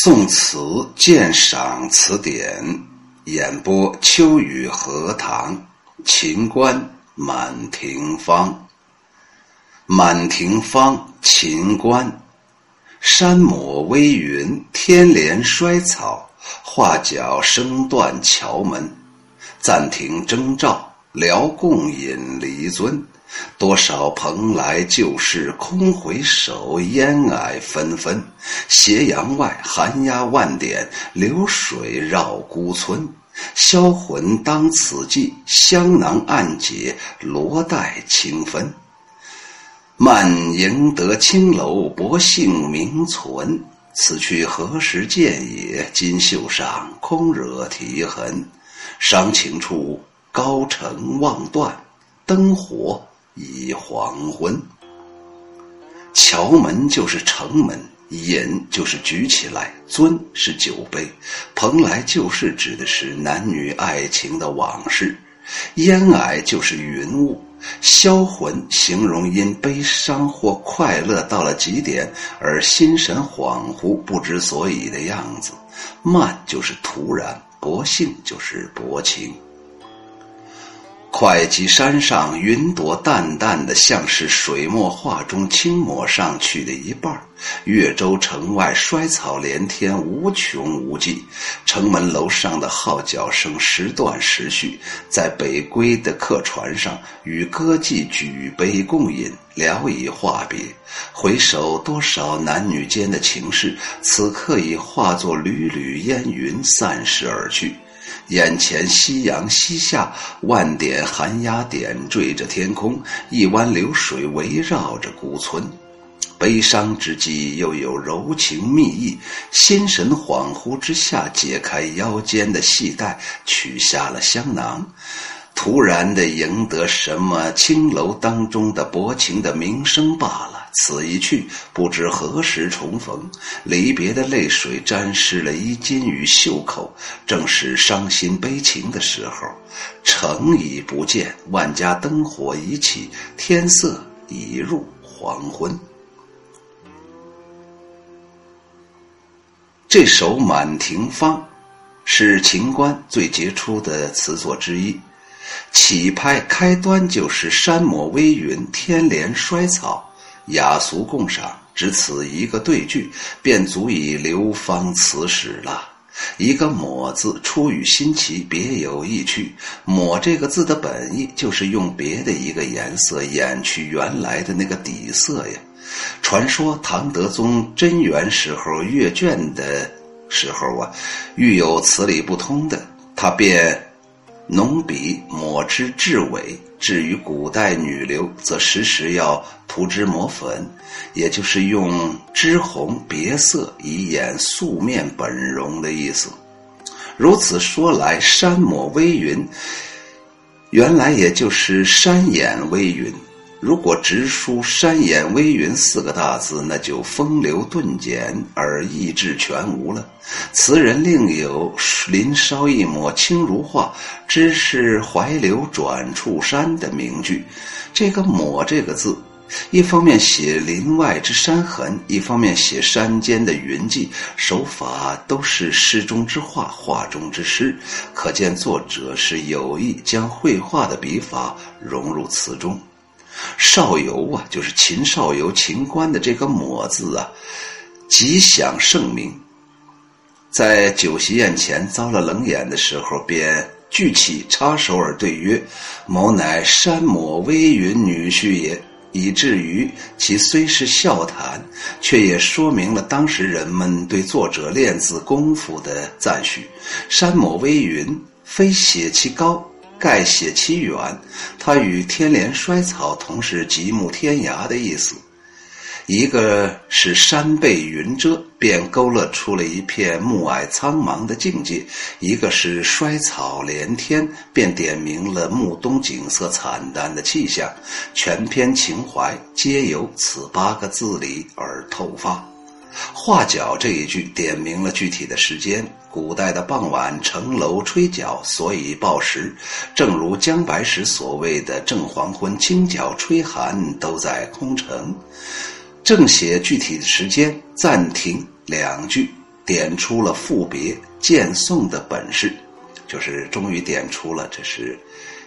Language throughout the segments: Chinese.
宋词鉴赏词典演播：秋雨荷塘，秦观满庭芳。满庭芳，秦观。山抹微云，天连衰草。画角声断桥门，暂停征兆，聊共饮离尊。多少蓬莱旧事空回首，烟霭纷纷。斜阳外，寒鸦万点，流水绕孤村。销魂当此际，香囊暗解，罗带清分。漫迎得青楼，薄幸名存。此去何时见也？金袖上空惹啼痕。伤情处，高城望断，灯火。已黄昏，桥门就是城门，饮就是举起来，尊是酒杯，蓬莱旧事指的是男女爱情的往事，烟霭就是云雾，销魂形容因悲伤或快乐到了极点而心神恍惚不知所以的样子，慢就是突然，薄幸就是薄情。会稽山上云朵淡淡的，像是水墨画中轻抹上去的一半越州城外衰草连天，无穷无际。城门楼上的号角声时断时续，在北归的客船上，与歌妓举杯共饮，聊以话别。回首多少男女间的情事，此刻已化作缕缕烟云，散逝而去。眼前夕阳西下，万点寒鸦点缀着天空，一湾流水围绕着孤村。悲伤之际，又有柔情蜜意。心神恍惚之下，解开腰间的系带，取下了香囊。突然的赢得什么青楼当中的薄情的名声罢了。此一去，不知何时重逢。离别的泪水沾湿了衣襟与袖口，正是伤心悲情的时候。城已不见，万家灯火已起，天色已入黄昏。这首《满庭芳》是秦观最杰出的词作之一。起拍开端就是山抹微云，天连衰草，雅俗共赏，只此一个对句，便足以流芳此史了。一个“抹”字出于新奇，别有意趣。“抹”这个字的本意就是用别的一个颜色掩去原来的那个底色呀。传说唐德宗贞元时候阅卷的时候啊，遇有词理不通的，他便。浓笔抹之至尾，至于古代女流，则时时要涂脂抹粉，也就是用脂红别色以掩素面本容的意思。如此说来，山抹微云，原来也就是山掩微云。如果直书“山掩微云”四个大字，那就风流顿减而意志全无了。词人另有“林梢一抹轻如画，知是怀流转处山”的名句。这个“抹”这个字，一方面写林外之山痕，一方面写山间的云迹，手法都是诗中之画，画中之诗。可见作者是有意将绘画的笔法融入词中。少游啊，就是秦少游、秦观的这个“抹”字啊，极享盛名。在酒席宴前遭了冷眼的时候，便举起插手而对曰：“某乃山抹微云女婿也。”以至于其虽是笑谈，却也说明了当时人们对作者练字功夫的赞许。山抹微云，非写其高。盖写其远，它与天连衰草同是极目天涯的意思。一个是山被云遮，便勾勒出了一片暮霭苍茫的境界；一个是衰草连天，便点明了暮冬景色惨淡的气象。全篇情怀皆由此八个字里而透发。画角这一句点明了具体的时间。古代的傍晚，城楼吹角，所以报时。正如姜白石所谓的“正黄昏，清角吹寒”，都在空城。正写具体的时间，暂停两句，点出了赋别荐送的本事，就是终于点出了这是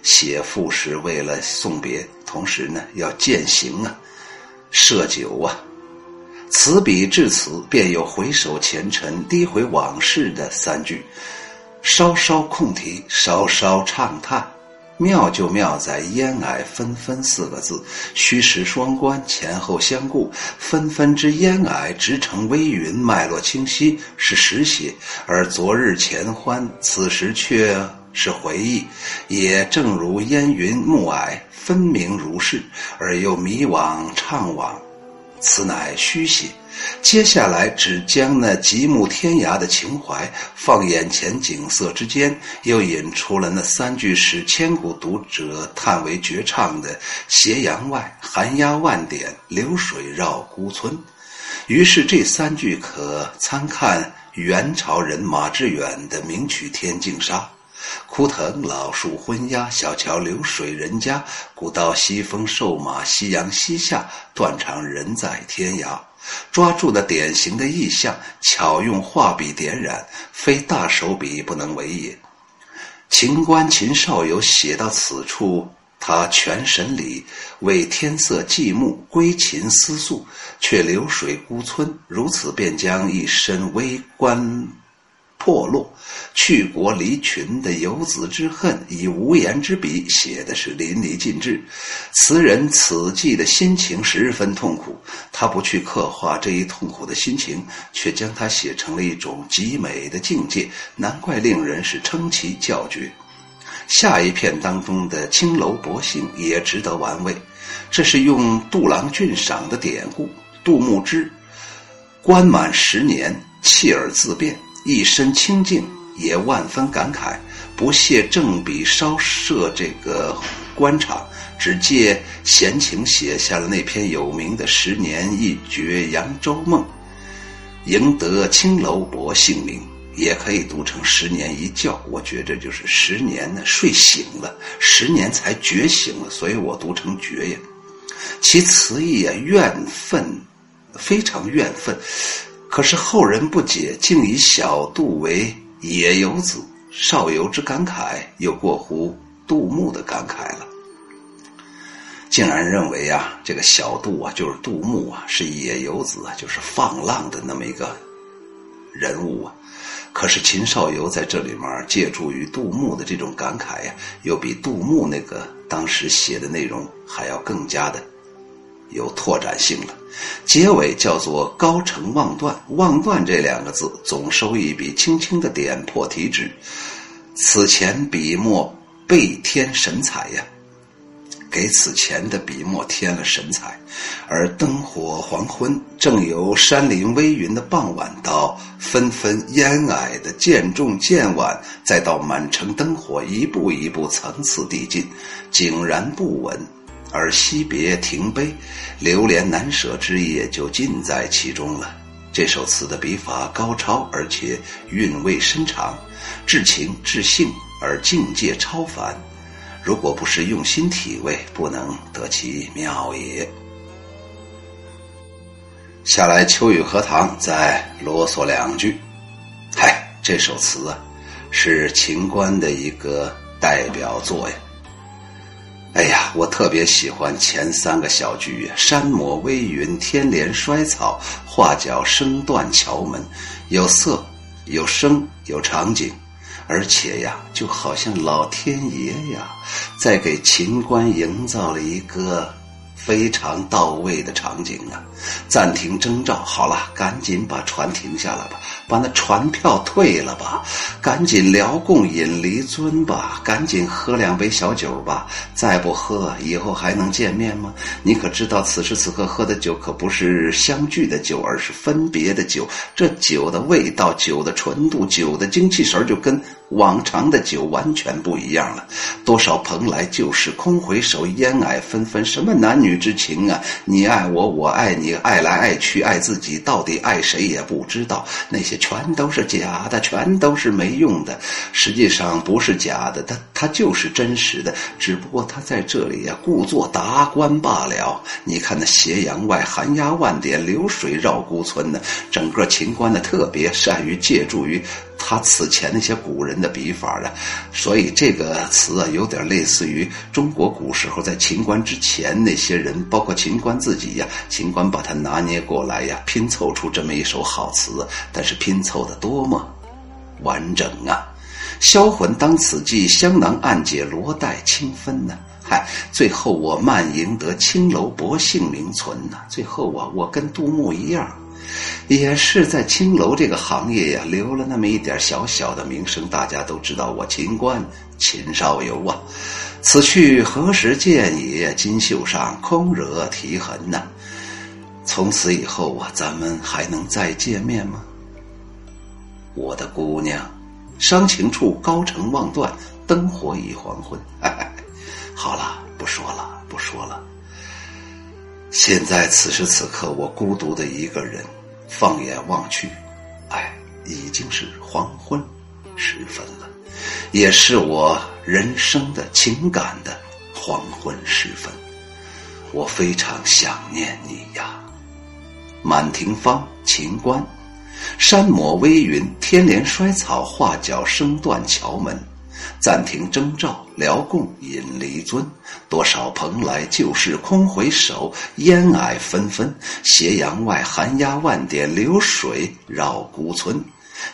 写赋是为了送别，同时呢要践行啊，设酒啊。此笔至此，便有回首前尘、低回往事的三句，稍稍空题，稍稍畅叹。妙就妙在“烟霭纷纷”四个字，虚实双关，前后相顾。纷纷之烟霭直成微云，脉络清晰，是实写；而昨日前欢，此时却是回忆。也正如烟云暮霭，分明如是，而又迷惘怅惘。此乃虚写，接下来只将那极目天涯的情怀放眼前景色之间，又引出了那三句使千古读者叹为绝唱的“斜阳外，寒鸦万点，流水绕孤村”。于是这三句可参看元朝人马致远的名曲《天净沙》。枯藤老树昏鸦，小桥流水人家。古道西风瘦马，夕阳西下，断肠人在天涯。抓住了典型的意象，巧用画笔点染，非大手笔不能为也。秦观秦少游写到此处，他全神里为天色寂暮，归秦思宿，却流水孤村，如此便将一身微观。破落，去国离群的游子之恨，以无言之笔写的是淋漓尽致。词人此际的心情十分痛苦，他不去刻画这一痛苦的心情，却将它写成了一种极美的境界，难怪令人是称其叫绝。下一片当中的青楼薄幸也值得玩味，这是用杜郎俊赏的典故。杜牧之官满十年，弃而自便。一身清净，也万分感慨，不屑正笔稍设这个官场，只借闲情写下了那篇有名的“十年一觉扬州梦”，赢得青楼伯姓名，也可以读成“十年一觉”。我觉着就是十年呢睡醒了，十年才觉醒了，所以我读成“觉”呀。其词意啊，怨愤，非常怨愤。可是后人不解，竟以小杜为野游子，少游之感慨，又过乎杜牧的感慨了。竟然认为啊，这个小杜啊，就是杜牧啊，是野游子啊，就是放浪的那么一个人物啊。可是秦少游在这里面借助于杜牧的这种感慨呀，又比杜牧那个当时写的内容还要更加的。有拓展性了，结尾叫做“高城望断”，“望断”这两个字总收一笔，轻轻的点破题旨。此前笔墨倍添神采呀，给此前的笔墨添了神采。而灯火黄昏，正由山林微云的傍晚，到纷纷烟霭的渐重渐晚，再到满城灯火，一步一步层次递进，井然不稳。而惜别停悲，流连难舍之意也就尽在其中了。这首词的笔法高超，而且韵味深长，至情至性而境界超凡。如果不是用心体味，不能得其妙也。下来，秋雨荷塘再啰嗦两句。嗨，这首词啊，是秦观的一个代表作呀。我特别喜欢前三个小句：山抹微云，天连衰草，画角声断桥门，有色，有声，有场景，而且呀，就好像老天爷呀，在给秦观营造了一个。非常到位的场景啊！暂停征兆，好了，赶紧把船停下来吧，把那船票退了吧，赶紧聊共饮离尊吧，赶紧喝两杯小酒吧，再不喝，以后还能见面吗？你可知道，此时此刻喝的酒可不是相聚的酒，而是分别的酒。这酒的味道、酒的纯度、酒的精气神，就跟往常的酒完全不一样了，多少蓬莱旧事空回首，烟霭纷纷。什么男女之情啊？你爱我，我爱你，爱来爱去，爱自己，到底爱谁也不知道。那些全都是假的，全都是没用的。实际上不是假的，他他就是真实的，只不过他在这里呀，故作达观罢了。你看那斜阳外，寒鸦万点，流水绕孤村呢。整个秦观呢，特别善于借助于。他此前那些古人的笔法了，所以这个词啊，有点类似于中国古时候在秦观之前那些人，包括秦观自己呀。秦观把它拿捏过来呀，拼凑出这么一首好词，但是拼凑的多么完整啊！销魂当此际，香囊暗解罗带清分呢？嗨，最后我慢赢得青楼薄幸名存呐！最后啊，我跟杜牧一样。也是在青楼这个行业呀，留了那么一点小小的名声。大家都知道我秦观秦少游啊，此去何时见也？金袖上空惹啼痕呐。从此以后啊，咱们还能再见面吗？我的姑娘，伤情处高城望断，灯火已黄昏。好了，不说了，不说了。现在此时此刻，我孤独的一个人，放眼望去，哎，已经是黄昏时分了，也是我人生的情感的黄昏时分。我非常想念你呀。满庭芳，秦观，山抹微云，天连衰草，画角声断桥门。暂停征召，辽共引离尊。多少蓬莱旧事空回首，烟霭纷纷。斜阳外，寒鸦万点，流水绕孤村。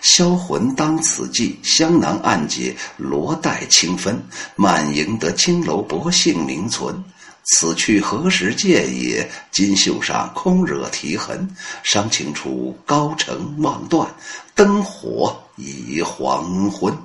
销魂当此际，香囊暗解罗带清分。满盈得青楼薄幸名存。此去何时见也？金袖上空惹啼痕。伤情处高城望断，灯火已黄昏。